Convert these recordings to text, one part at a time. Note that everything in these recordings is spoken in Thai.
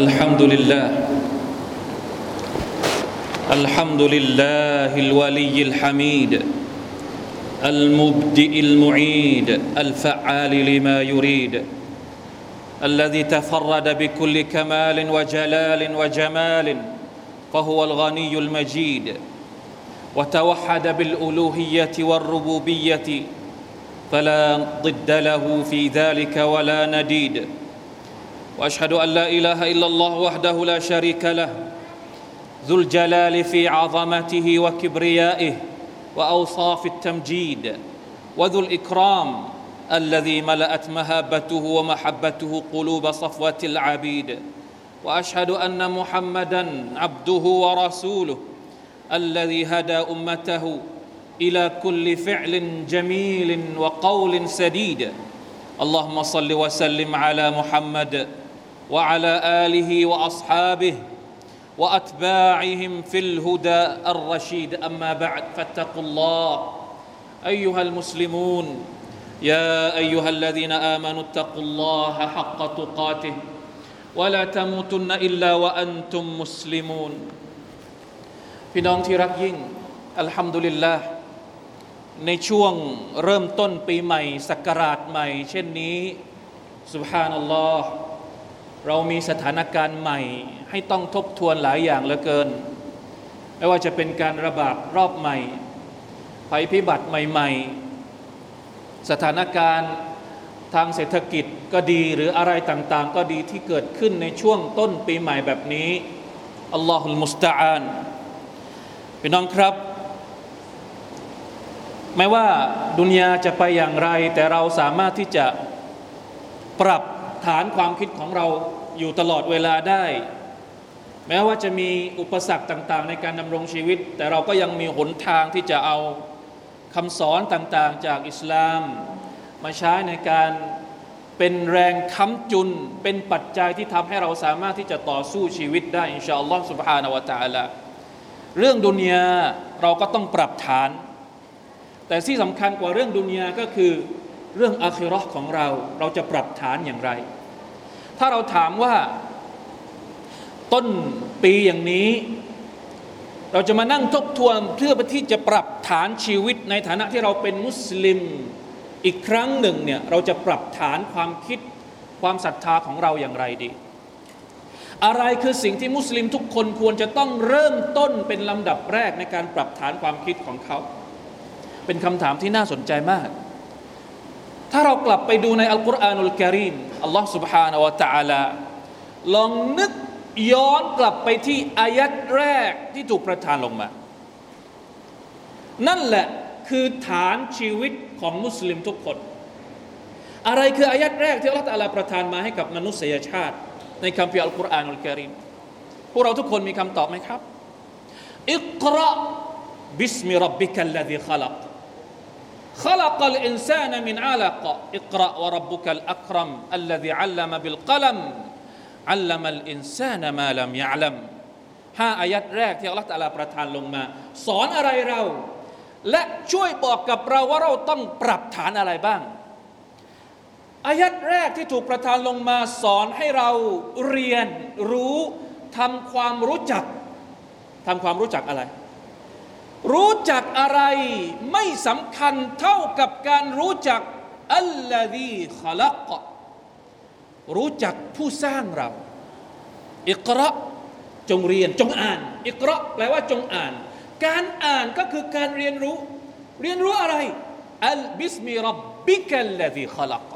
الحمد لله الحمد لله الولي الحميد. المبدئ المعيد. الفعال لما يريد. الذي تفرد بكل كمال وجلال وجمال فهو الغني المجيد. وتوحد بالألوهية والربوبية. فلا ضد له في ذلك ولا نديد. وأشهد أن لا إله إلا الله وحده لا شريك له ذو الجلال في عظمته وكبريائه وأوصاف التمجيد وذو الإكرام الذي ملأت مهابته ومحبته قلوب صفوة العبيد. وأشهد أن محمدا عبده ورسوله الذي هدى أمته إلى كل فعل جميل وقول سديد. اللهم صل وسلم على محمد وعلى آله وأصحابه وأتباعهم في الهدى الرشيد أما بعد فاتقوا الله أيها المسلمون يا ايها الذين امنوا اتقوا الله حق تقاته ولا تموتن الا وانتم مسلمون พี่น้องที่รักยิ่งอัลฮัมดุลิลละในช่วงเริ่มต้นปีใหม่สักราชใหม่ เช่นนี้สุบฮานัลลอฮ์ เรามีสถานการณ์ใหม่ ให้ต้องทบทวนหลายอย่างเหลือเกิน ไม่ว่าจะเป็นการระบาดรอบใหม่ ภัยพิบัติใหม่ ๆ สถานการณ์ทางเศรษฐกิจก็ดีหรืออะไรต่างๆ ก็ดีที่เกิดขึ้นในช่วงต้นปีใหม่แบบนี้อัลลอฮุลมุสตาอานพี่น้องครับ ไม่ว่าดุนยาจะไปอย่างไร แต่เราสามารถที่จะปรับ ฐานความคิดของเราอยู่ตลอดเวลาได้ แม้ว่าจะมีอุปสรรคต่างๆ ในการดำรงชีวิต แต่เราก็ยังมีหนทางที่จะเอาคำสอนต่างๆจากอิสลาม มาใช้ในการเป็นแรงค้ำจุน เป็นปัจจัยที่ทำให้เราสามารถที่จะต่อสู้ชีวิตได้อินชาอัลลอฮ์ سبحانه และ تعالى เรื่องดุนยาเราก็ต้องปรับฐาน แต่ที่สำคัญกว่าเรื่องดุนยาก็คือ เรื่องอาคิรอของเราเราจะปรับฐานอย่างไร ถ้าเราถามว่าต้นปีอย่างนี้ เราจะมานั่งทบทวนเพื่อที่จะปรับฐานชีวิตในฐานะที่เราเป็นมุสลิมอีกครั้งหนึ่งเนี่ยเราจะปรับฐานความคิดความศรัทธาของเราอย่างไรดี อะไรคือสิ่งที่มุสลิมทุกคนควรจะต้องเริ่มต้นเป็นลำดับแรกในการปรับฐานความคิดของเขา เป็นคำถามที่น่าสนใจมาก ถ้าเรากลับไปดูในอัลกุรอานุลกิริมอัลลอฮ์ سبحانه และ تعالى ลองนึกย้อนกลับไปที่อายัดแรกที่ถูกประทานลงมา นั่นแหละคือฐานชีวิตของมุสลิมทุกคน อะไรคืออายัดแรกที่อัลลอฮฺประทานมาให้กับมนุษยชาติ ในคัมภีร์อัลกุรอานอัลกิริมพวกเราทุกคนมีคำตอบไหมครับ อิกราบิสมิรับบิกัลลดีขลัก خلق الإنسان من علق اقرأ وربك الأكرم الذي علم بالقلم อัลลัมัลอินซานมาลัมยะลัมห้าอายัดแรกที่อัลลอฮฺตาลาประทานลงมา สอนอะไรเรา และช่วยบอกกับเราว่าเราต้องปรับฐานอะไรบ้าง อายัดแรกที่ถูกประทานลงมาสอนให้เราเรียนรู้ทำความรู้จักทำความรู้จักอะไร รู้จักอะไรไม่สำคัญเท่ากับการรู้จักอัลลอฮีขลักรู้จักผู้สร้างเรา อิกระจงเรียนจงอ่าน อิกระแปลว่าจงอ่าน การอ่านก็คือการเรียนรู้ เรียนรู้อะไรอัลบิสมิรับบิกัลลซีขลัก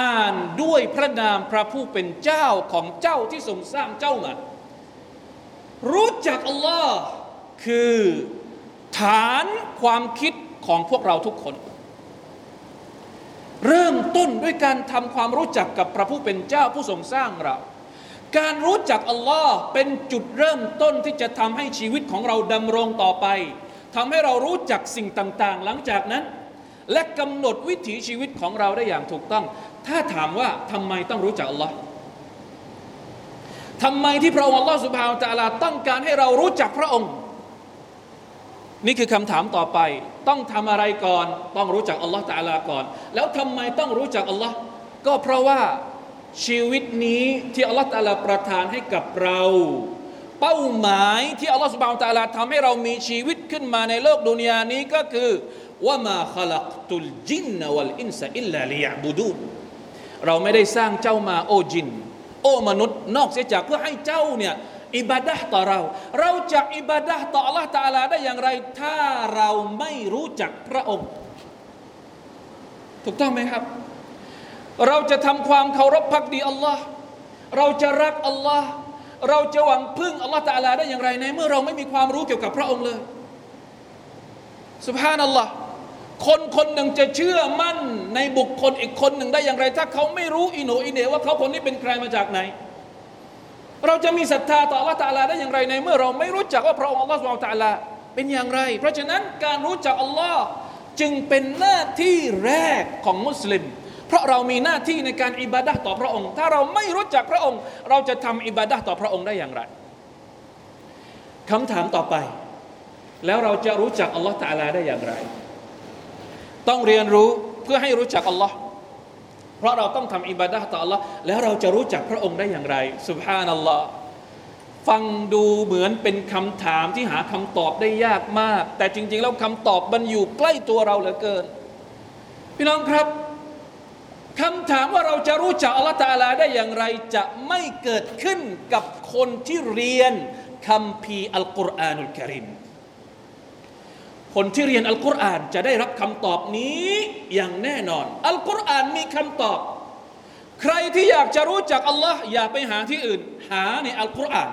อ่านด้วยพระนามพระผู้เป็นเจ้าของเจ้าที่ทรงสร้างเจ้ามารู้จักอัลลอฮ์ คือฐานความคิดของพวกเราทุกคน เริ่มต้นด้วยการทำความรู้จักกับพระผู้เป็นเจ้าผู้ทรงสร้างเรา การรู้จักอัลลอฮ์เป็นจุดเริ่มต้นที่จะทำให้ชีวิตของเราดำรงต่อไปทำให้เรารู้จักสิ่งต่าง ๆ หลังจากนั้น และกำหนดวิถีชีวิตของเราได้อย่างถูกต้อง ถ้าถามว่าทำไมต้องรู้จักอัลลอฮ์ทำไมที่พระองค์อัลลอฮ์สุบฮาวตะลาต้องการให้เรารู้จักพระองค์ นี่คือคำถามต่อไป ต้องทำอะไรก่อน ต้องรู้จักอัลลอฮ์ตาลาก่อน แล้วทำไมต้องรู้จักอัลลอฮ์ก็เพราะว่าชีวิตนี้ที่อัลลอฮฺตะอาลาประทานให้กับเรา เป้าหมายที่อัลลอฮฺสุบานตะอาลาทำให้เรามีชีวิตขึ้นมาในโลกดุนยานี้ก็คือว่ามาขลักตุลจินนวัลอินซาอิลลาลิยาบูดูเราไม่ได้สร้างเจ้ามาโอจิน โอมนุษย์นอกเสียจากเพื่อให้เจ้าเนี่ย อิบาดะต่อเรา เราจะอิบาดะต่ออัลลอฮฺตาลาได้อย่างไร ถ้าเราไม่รู้จักพระองค์ ถูกต้องไหมครับ เราจะทำความเคารพพักดีอัลลอฮ์เราจะรักอัลลอฮ์เราจะหวังพึ่งอัลลอฮ์ตาลาได้อย่างไรในเมื่อเราไม่มีความรู้เกี่ยวกับพระองค์เลยสุบฮานัลลอฮ์คนคนหนึ่งจะเชื่อมั่นในบุคคลอีกคนหนึ่งได้อย่างไร ถ้าเขาไม่รู้อิโนอิเนว่าเขาคนนี้เป็นใครมาจากไหน เราจะมีศรัทธาต่ออัลลอฮ์ตะอาลาได้อย่างไรในเมื่อเราไม่รู้จักว่าพระองค์อัลลอฮ์สุบฮานะตะอาลาเป็นอย่างไร เพราะฉะนั้นการรู้จักอัลลอฮ์จึงเป็นหน้าที่แรกของมุสลิม เพราะเรามีหน้าที่ในการอิบาดะต่อพระองค์ ถ้าเราไม่รู้จักพระองค์ เราจะทำอิบาดะต่อพระองค์ได้อย่างไรคำถามต่อไป แล้วเราจะรู้จักอัลลอฮ์ตะอาลาได้อย่างไร ต้องเรียนรู้เพื่อให้รู้จักอัลลอฮ์ เพราะเราต้องทำอิบาดะต่ออัลลอฮ์แล้วเราจะรู้จักพระองค์ได้อย่างไรสุบฮานัลลอฮ์ฟังดูเหมือนเป็นคำถามที่หาคำตอบได้ยากมาก แต่จริง ๆ แล้วคำตอบมันอยู่ใกล้ตัวเราเหลือเกิน พี่น้องครับคำถามว่าเราจะรู้จักอัลลอฮฺตาลาได้อย่างไรจะไม่เกิดขึ้นกับคนที่เรียนคำพีอัลกุรอานุลกิริม คนที่เรียนอัลกุรอานจะได้รับคำตอบนี้อย่างแน่นอน อัลกุรอานมีคำตอบ ใครที่อยากจะรู้จักอัลลอฮ์อย่าไปหาที่อื่น หาในอัลกุรอาน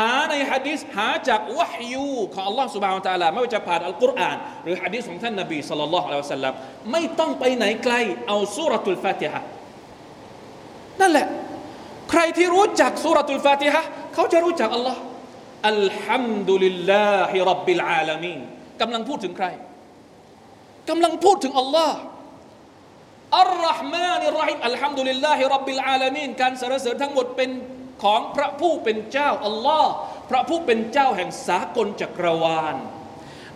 หาในฮะดิษหาจากวะฮยูของอัลลอฮ์สุบฮานตะลาไม่ว่าจะผ่านอัลกุรอาน หรือฮะดิษของท่านนบีสัลลัลลอฮุอะลัยฮิวะสัลลัมไม่ต้องไปไหนไกล เอาสุรทูลฟาติฮะนั่นแหละ ใครที่รู้จักสุรทูลฟาติฮะเขาจะรู้จักอัลลอฮ์ อัลฮัมดุลิลลาฮิรับบิลอาลามีนกำลังพูดถึงใครกำลังพูดถึงอัลลอฮ์الرحمن الرحيم الحمد لله رب العالمين การสรรเสริญทั้งหมดเป็นของพระผู้เป็นเจ้าอัลลอฮ์พระผู้เป็นเจ้าแห่งสากลจักรวาล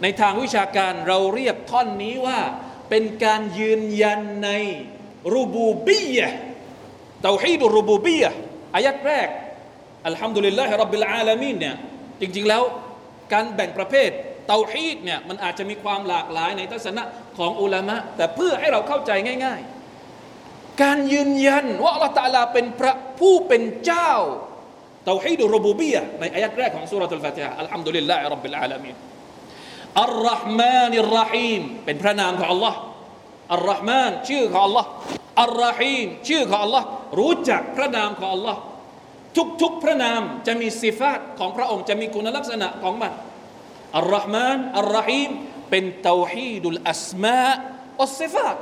ในทางวิชาการเราเรียกท่อนนี้ว่า เป็นการยืนยันใน ربوبية توحيد الربوبية อายัดแรก الحمد لله رب العالمين เนี่ย จริงๆแล้วการแบ่งประเภทเตาฮีดเนี่ยมันอาจจะมีความหลากหลายในทัศนะของอุลามะ แต่เพื่อให้เราเข้าใจง่าย ๆ การยืนยันว่าอัลลอฮฺตาลาเป็นพระผู้เป็นเจ้าتوحيد الربوبية ในอายัดแรกของ سورة الفاتحة الحمد لله رب العالمين الرحمن الرحيم เป็นพระนามของอัลลอฮ์الرحمن ชื่อของอัลลอฮ์الرحيم ชื่อของอัลลอฮ์รู้จักพระนามของอัลลอฮ์ ทุกๆพระนามจะมี صفات ของพระองค์จะมีคุณลักษณะของมันالرحمن الرحيم เป็น توحيد الأسماء والصفات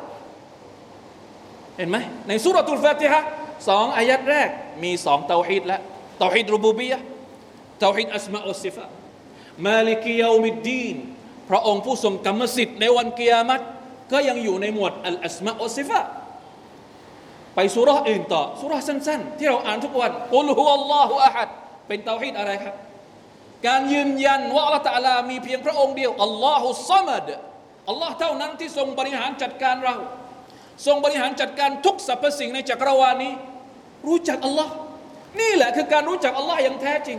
เห็นไหมใน سورة الفاتحة สองอายัดแรกมีสองเตาฮีดแล้วเตาฮีด ربوبية เตาฮีด أسماء والصفات مالك يوم الدين พระองค์ผู้ทรงกรรมสิทธิ์ในวันกิยามัตก็ยังอยู่ในหมวด الأسماء والصفات ไปสุราอื่นต่อสุราสั้นๆ ที่เราอ่านทุกวันกุลฮุอัลลอฮุอะฮัดเป็นเตาฮีดอะไรครับ การยืนยันว่าอัลลอฮฺตะลามีเพียงพระองค์เดียวอัลลอฮุซัมัดอัลลอฮ์เท่านั้นที่ทรงบริหารจัดการเรา ทรงบริหารจัดการทุกสรรพสิ่งในจักรวาลนี้ รู้จักอัลลอฮ์นี่แหละคือการรู้จักอัลลอฮ์อย่างแท้จริง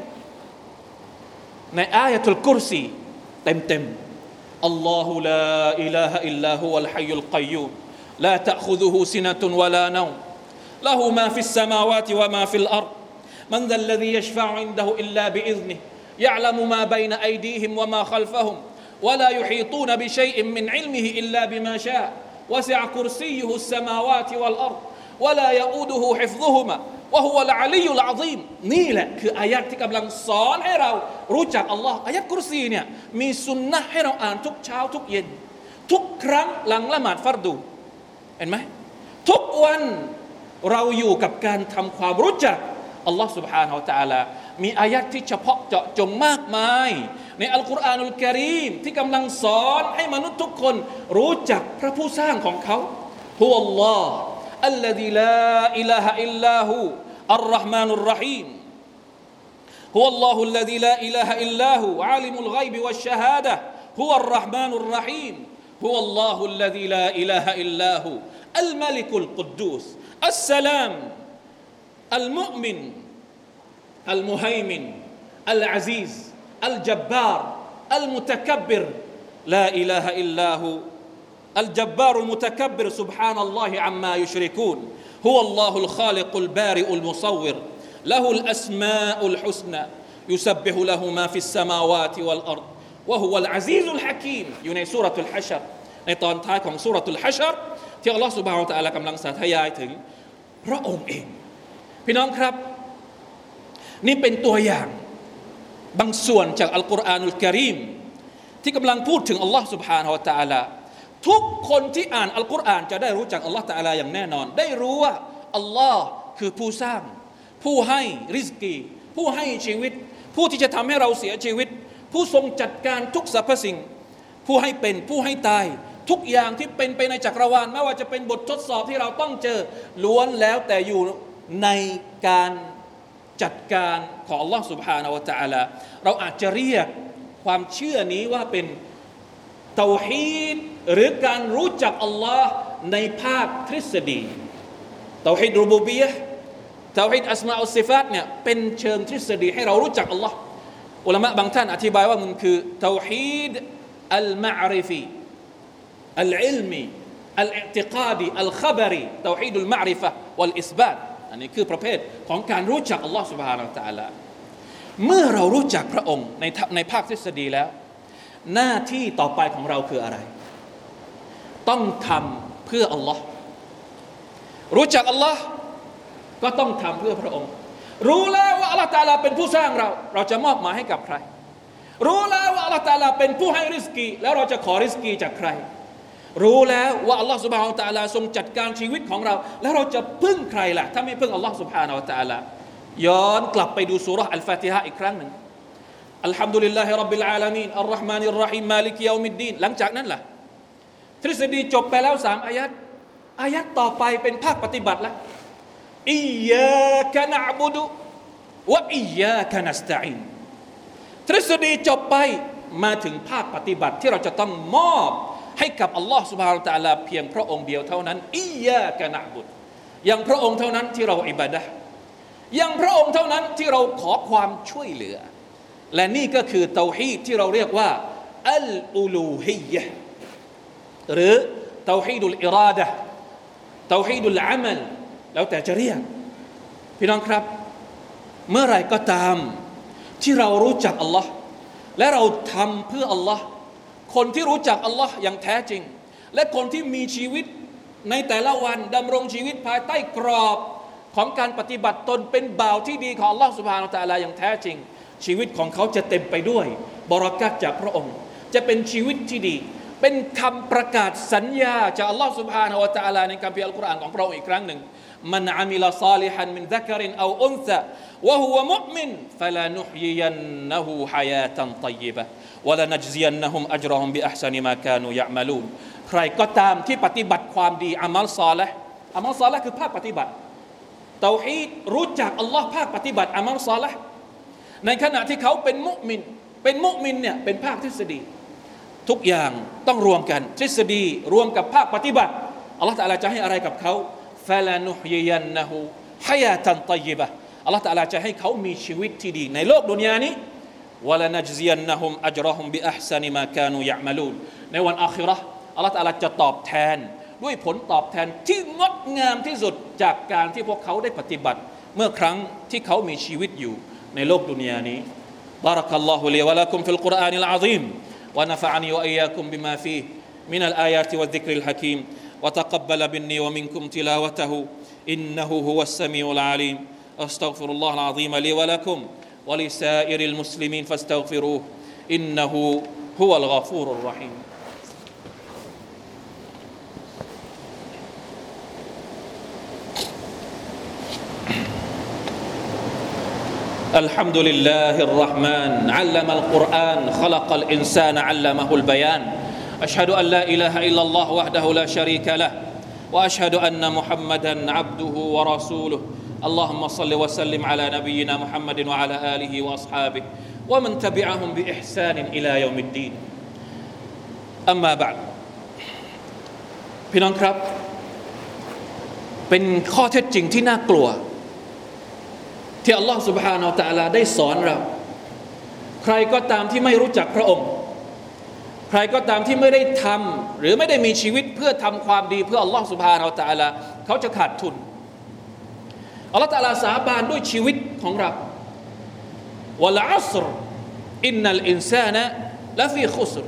ในอายะทุลกุรซีเต็มเต็มอัลลอฮุลาอิลาฮะอิลลาฮุวัลฮัยยุลกัยยูม لا تأخذه سنة ولا نوم له ما في السماوات وما في الأرض من ذا الذي يشفع عنده إلا بإذنه يعلم ما بين أيديهم وما خلفهم ولا يحيطون بشيء من علمه إلا بما شاء وسع كرسيه السماوات والأرض ولا يؤوده حفظهما وهو العلي العظيم นี่แหละคืออายะที่กำลังสอนให้เรารู้จักอัลลอฮ์อายะกุรซีเนี่ยมีสุนนะให้เราอ่านทุกเช้าทุกเย็นทุกครั้งหลังละหมาดฟัรดูเห็นไหมทุกวัน เราอยู่กับการทำความรู้จักอัลลอฮ์ سبحانه และ تعالى มีอายัดที่เฉพาะเจาะจงมากมาย ในอัลกุรอานุลกิริมที่กำลังสอนให้มนุษย์ทุกคนรู้จักพระผู้สร้างของเขาฮุวัลลอฮ์ الذي لا إله إلا هو الرحمن الرحيم هو الله الذي لا إله إلا هو عالم الغيب والشهادة هو الرحمن الرحيم هو الله الذي لا إله إلا هو الملك القدوس السلام المؤمن المهيمن العزيز الجبار المتكبر لا اله الا هو الجبار المتكبر سبحان الله عما يشركون هو الله الخالق البارئ المصور له الاسماء الحسنى يسبح له ما في السماوات والارض وهو العزيز الحكيم อยู่ในสุรทูลฮัชรในตอนท้ายของสุรทูลฮัชร ที่อัลลอฮฺสุบฮาวตะอัลากำลังสาธยายถึงพระองค์เอง พี่น้องครับ นี่เป็นตัวอย่างบางส่วนจากอัลกุรอานุลกิริมที่กำลังพูดถึงอัลลอฮฺสุบฮานาวตะอัลาทุกคนที่อ่านอัลกุรอานจะได้รู้จักอัลลอฮฺตะอัลาอย่างแน่นอน ได้รู้ว่าอัลลอฮ์คือผู้สร้าง ผู้ให้ริสกี ผู้ให้ชีวิต ผู้ที่จะทำให้เราเสียชีวิต ผู้ทรงจัดการทุกสรรพสิ่ง ผู้ให้เป็นผู้ให้ตาย ทุกอย่างที่เป็นไปในจักรวาลไม่ว่าจะเป็นบททดสอบที่เราต้องเจอล้วนแล้วแต่อยู่ในการจัดการของ Allah سبحانه และ تعالى เราอาจจะเรียกความเชื่อนี้ว่าเป็นเตาฮีดหรือการรู้จักอัลลอฮ์ในภาคทฤษฎีเตาฮีดรูบูบียะเตาฮีดอัสมาอุสิฟัตเนี่ยเป็นเชิงทฤษฎีให้เรารู้จักอัลลอฮ์อุลามะบางท่านอธิบายว่ามันคือเตาฮีดอัลมาริฟี อัลอิลมีอัลอิติกาดีอัลขบรีเตาฮีดุลมาริฟะวัลอิสบาตอันนี้คือประเภทของการรู้จักอัลลอฮ์ سبحانه และ تعالى เมื่อเรารู้จักพระองค์ในในภาคทฤษฎีแล้ว หน้าที่ต่อไปของเราคืออะไร ต้องทำเพื่ออัลลอฮ์รู้จักอัลลอฮ์ก็ต้องทำเพื่อพระองค์ รู้แล้วว่าอัลลอฮ์ตาลาเป็นผู้สร้างเรา เราจะมอบหมายให้กับใคร รู้แล้วว่าอัลลอฮ์ตาลาเป็นผู้ให้ริสกี แล้วเราจะขอริสกีจากใคร รู้แล้วว่าอัลลอฮ์สุบฮานาตะลาทรงจัดการชีวิตของเรา แล้วเราจะพึ่งใครล่ะ ถ้าไม่พึ่งอัลลอฮ์สุบฮานาตะลาย้อนกลับไปดูسورة الفاتحة อีกครั้งหนึ่งالحمد لله رب العالمين الرحمن الرحيم مالك يوم الدين หลังจากนั้นล่ะทฤษฎีจบไปแล้วสามอายัดอายัดต่อไปเป็นภาคปฏิบัติละإياك نعبد وإياك نستعين ทฤษฎีจบไปมาถึงภาคปฏิบัติที่เราจะต้องมอบ ให้กับอัลลอฮ์ سبحانه وتعالى เพียงพระองค์เดียวเท่านั้นإياك نعبدยังพระองค์เท่านั้นที่เราอิบาดะยังพระองค์เท่านั้นที่เราขอความช่วยเหลือ และนี่ก็คือเตาฮีดที่เราเรียกว่าอัลอูลูฮียะหรือเตาฮีดุลอิราดะเตาฮีดุลอามัลแล้วแต่จะเรียก พี่น้องครับ เมื่อไรก็ตามที่เรารู้จักอัลลอฮ์และเราทำเพื่ออัลลอฮ์ คนที่รู้จักอัลลอฮ์อย่างแท้จริง และคนที่มีชีวิตในแต่ละวันดำรงชีวิตภายใต้กรอบของการปฏิบัติตนเป็นบ่าวที่ดีของอัลลอฮ์สุบฮานาตะลาอย่างแท้จริง ชีวิตของเขาจะเต็มไปด้วยบรากัตจากพระองค์ จะเป็นชีวิตที่ดี เป็นคำประกาศสัญญาจากอัลลอฮ์สุบฮานาอัตะลาในคัมภีร์อัลกุรอานของพระองค์อีกครั้งหนึ่งมันอามิลซาลิฮันมินซักรินเอาอุนซะวะฮุวะมุมินฟะลานุฮยิยันนะฮูฮายาตันตยบะ ولنجزينهم أجرهم بأحسن ما كانوا يعملون ใครก็ตามที่ปฏิบัติความดี عمل صالح عمل صالح คือภาคปฏิบัติเตาฮีดรู้จักอัลลอฮ์ภาคปฏิบัติ عمل صالح ในขณะที่เขาเป็นมุมิน เป็นมุมินเนี่ยเป็นภาคทฤษฎี ทุกอย่างต้องรวมกันทฤษฎีรวมกับภาคปฏิบัติอัลลอฮ์ตะลาจะให้อะไรกับเขาفلنحيينه حياة طيبة อัลลอฮ์ตะลาจะให้เขามีชีวิตที่ดี ในโลกดุนยานี้ วะลานัจซิยันนะฮุมอัจรฮุมบิอัพซานิมากานูยะมาลูนในวันอาคิเราะห์อัลลอฮ์ตะลาจะตอบแทน ด้วยผลตอบแทนที่งดงามที่สุดจากการที่พวกเขาได้ปฏิบัติ เมื่อครั้งที่เขามีชีวิตอยู่ในโลกดุนยานี้ بارك الله لي ولكم في القرآن العظيم ونفعني وإياكم بما فيه من الآيات والذكر الحكيم وتقبل مني ومنكم تلاوته إنه هو السميع العليم أستغفر الله العظيم لي ولكم ولسائر المسلمين فاستغفروه إنه هو الغفور الرحيم. الحمد لله الرحمن علم القرآن خلق الإنسان علمه البيان. أشهد أن لا إله إلا الله وحده لا شريك له وأشهد أن محمدا عبده ورسوله. اللهم صل وسلم على نبينا محمد وعلى آله وأصحابه ومن تبعهم بإحسان إلى يوم الدين أما بعد พี่น้องครับ เป็นข้อเท็จจริงที่น่ากลัว ที่อัลลอฮฺ سبحانه และ تعالى ได้สอนเรา ใครก็ตามที่ไม่รู้จักพระองค์ ใครก็ตามที่ไม่ได้ทำหรือไม่ได้มีชีวิตเพื่อทำความดีเพื่ออัลลอฮฺ سبحانه และ تعالى เขาจะขาดทุน อัลลอฮฺตาลาสาบานด้วยชีวิตของเราวะลาอัสรอินนัลอินซานะละฟีคุสร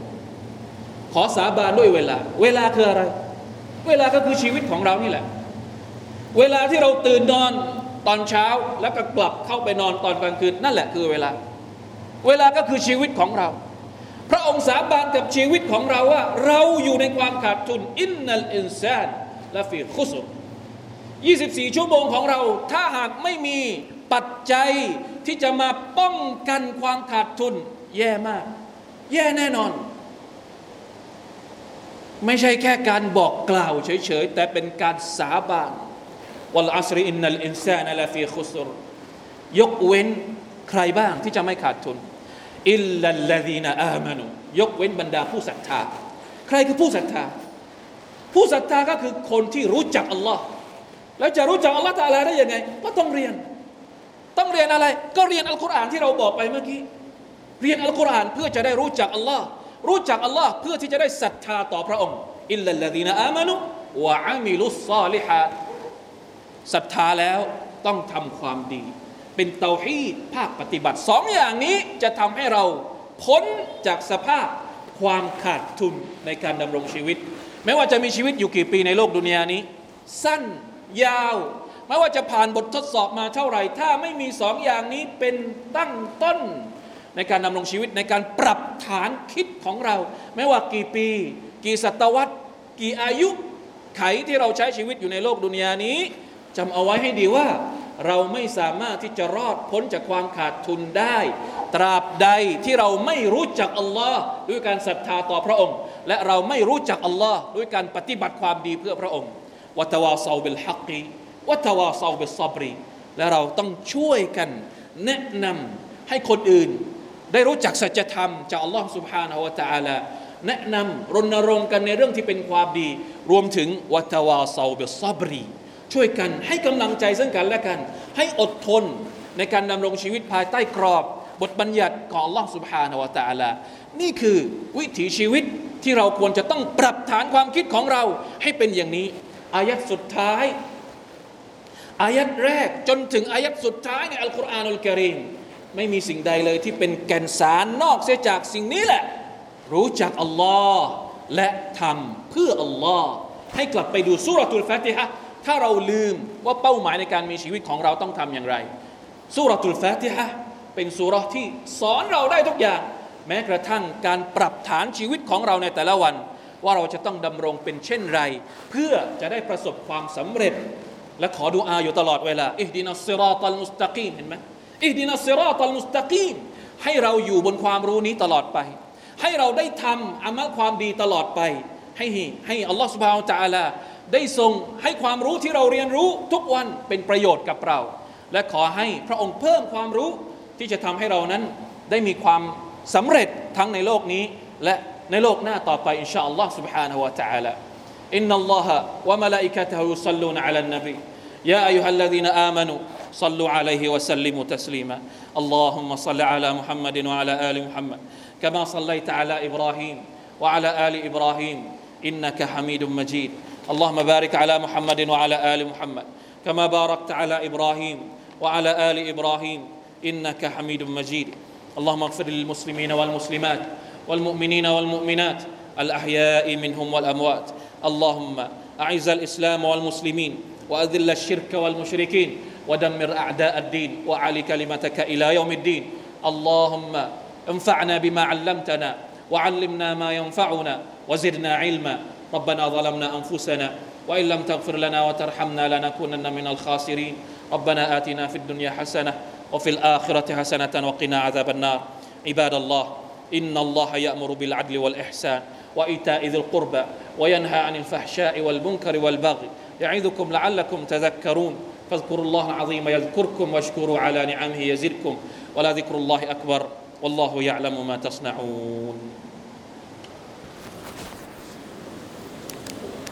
ขอสาบานด้วยเวลา เวลาคืออะไร เวลาก็คือชีวิตของเรานี่แหละ เวลาที่เราตื่นนอนตอนเช้าแล้วก็กลับเข้าไปนอนตอนกลางคืนนั่นแหละคือเวลา เวลาก็คือชีวิตของเรา พระองค์สาบานกับชีวิตของเราว่า เราอยู่ในความขาดทุนإن الإنسان لفي خسر 24 ชั่วโมงของเรา ถ้าหากไม่มีปัจจัยที่จะมาป้องกันความขาดทุน แย่มาก แย่แน่นอน ไม่ใช่แค่การบอกกล่าวเฉยๆ แต่เป็นการสาบานوالعصر إن الإنسان لفي خسرยกเว้นใครบ้างที่จะไม่ขาดทุนอิลลัลลดีนอามานุยกเว้นบรรดาผู้ศรัทธา ใครคือผู้ศรัทธา ผู้ศรัทธาก็คือคนที่รู้จักอัลลอฮ์ แล้วจะรู้จักอัลลอฮ์ตาลาได้ยังไง ก็ต้องเรียน ต้องเรียนอะไร ก็เรียนอัลกุรอานที่เราบอกไปเมื่อกี้ เรียนอัลกุรอานเพื่อจะได้รู้จักอัลลอฮ์รู้จักอัลลอฮ์เพื่อที่จะได้ศรัทธาต่อพระองค์ อิลลัลลดีนอามานุวะอามิลุสซาลิฮะศรัทธาแล้วต้องทำความดี เป็นเตาฮีดภาคปฏิบัติสองอย่างนี้จะทำให้เราพ้นจากสภาพความขาดทุนในการดำรงชีวิต ไม่ว่าจะมีชีวิตอยู่กี่ปีในโลกดุนยานี้ สั้น ยาวไม่ว่าจะผ่านบททดสอบมาเท่าไหร่ ถ้าไม่มีสองอย่างนี้เป็นตั้งต้น ในการดำรงชีวิตในการปรับฐานคิดของเรา ไม่ว่ากี่ปี กี่ศตวรรษ กี่อายุขัยที่เราใช้ชีวิตอยู่ในโลกดุนยานี้จำเอาไว้ให้ดีว่า เราไม่สามารถที่จะรอดพ้นจากความขาดทุนได้ ตราบใดที่เราไม่รู้จักอัลลอฮ์ด้วยการศรัทธาต่อพระองค์ และเราไม่รู้จักอัลลอฮ์ด้วยการปฏิบัติความดีเพื่อพระองค์ วะตวาซาบิลฮักกีวะตวาซาบิลซับรีและเราต้องช่วยกันแนะนำให้คนอื่น ได้รู้จักสัจธรรมจากอัลลอฮ์ سبحانه และ تعالى แนะนำรณรงค์กันในเรื่องที่เป็นความดี รวมถึงวัตวาซาบิลซับรีช่วยกันให้กำลังใจซึ่งกันและกัน ให้อดทนในการดำรงชีวิตภายใต้กรอบ บทบัญญัติของอัลลอฮ์ سبحانه และ تعالى นี่คือวิถีชีวิตที่เราควรจะต้องปรับฐานความคิดของเราให้เป็นอย่างนี้ อายัดสุดท้าย อายัดแรกจนถึงอายัดสุดท้ายในอัลกุรอานอัลกิริมไม่มีสิ่งใดเลยที่เป็นแก่นสารนอกเสียจากสิ่งนี้แหละ รู้จักอัลลอฮ์และทำเพื่ออัลลอฮ์ให้กลับไปดูสุรทูลฟาติฮะถ้าเราลืมว่าเป้าหมายในการมีชีวิตของเราต้องทำอย่างไรสุรทูลฟาติฮะเป็นสุรที่สอนเราได้ทุกอย่าง แม้กระทั่งการปรับฐานชีวิตของเราในแต่ละวัน ว่าเราจะต้องดำรงเป็นเช่นไร เพื่อจะได้ประสบความสำเร็จ และขอดูอาอยู่ตลอดเวลาอิฮดินัสซิรอตัลมุสตะกีมเห็นไหมอิฮดินัสซิรอตัลมุสตะกีมให้เราอยู่บนความรู้นี้ตลอดไป ให้เราได้ทำอามัลความดีตลอดไป ให้ให้อัลลอฮฺสุบฮาวจาลาได้ทรงให้ความรู้ที่เราเรียนรู้ทุกวันเป็นประโยชน์กับเรา และขอให้พระองค์เพิ่มความรู้ที่จะทำให้เรานั้นได้มีความสำเร็จทั้งในโลกนี้และ ในโลกหน้าต่อไปอินชาอัลลอฮ์ سبحانه และ تعالى إن الله وملائكته يصلون على النبي يا أيها الذين آمنوا صلوا عليه وسلموا تسليما اللهم صل على محمد وعلى آل محمد كما صليت على إبراهيم وعلى آل إبراهيم إنك حميد مجيد اللهم بارك على محمد وعلى آل محمد كما باركت على إبراهيم وعلى آل إبراهيم إنك حميد مجيد اللهم اغفر للمسلمين والمسلمات والمؤمنين والمؤمنات الأحياء منهم والأموات. اللهم أعز الإسلام والمسلمين وأذل الشرك والمشركين ودمر أعداء الدين وأعلي كلمتك إلى يوم الدين. اللهم انفعنا بما علمتنا وعلمنا ما ينفعنا وزدنا علما. ربنا ظلمنا أنفسنا وإن لم تغفر لنا وترحمنا لنكونن من الخاسرين. ربنا آتنا في الدنيا حسنة وفي الآخرة حسنة وقنا عذاب النار. عباد الله إن الله يأمر بالعدل والإحسان وإيتاء ذي القربى وينهى عن الفحشاء والمنكر والبغي يعظكم لعلكم تذكرون فاذكروا الله العظيم يذكركم واشكروا على نعمه يزدكم ولا ذكر الله أكبر والله يعلم ما تصنعون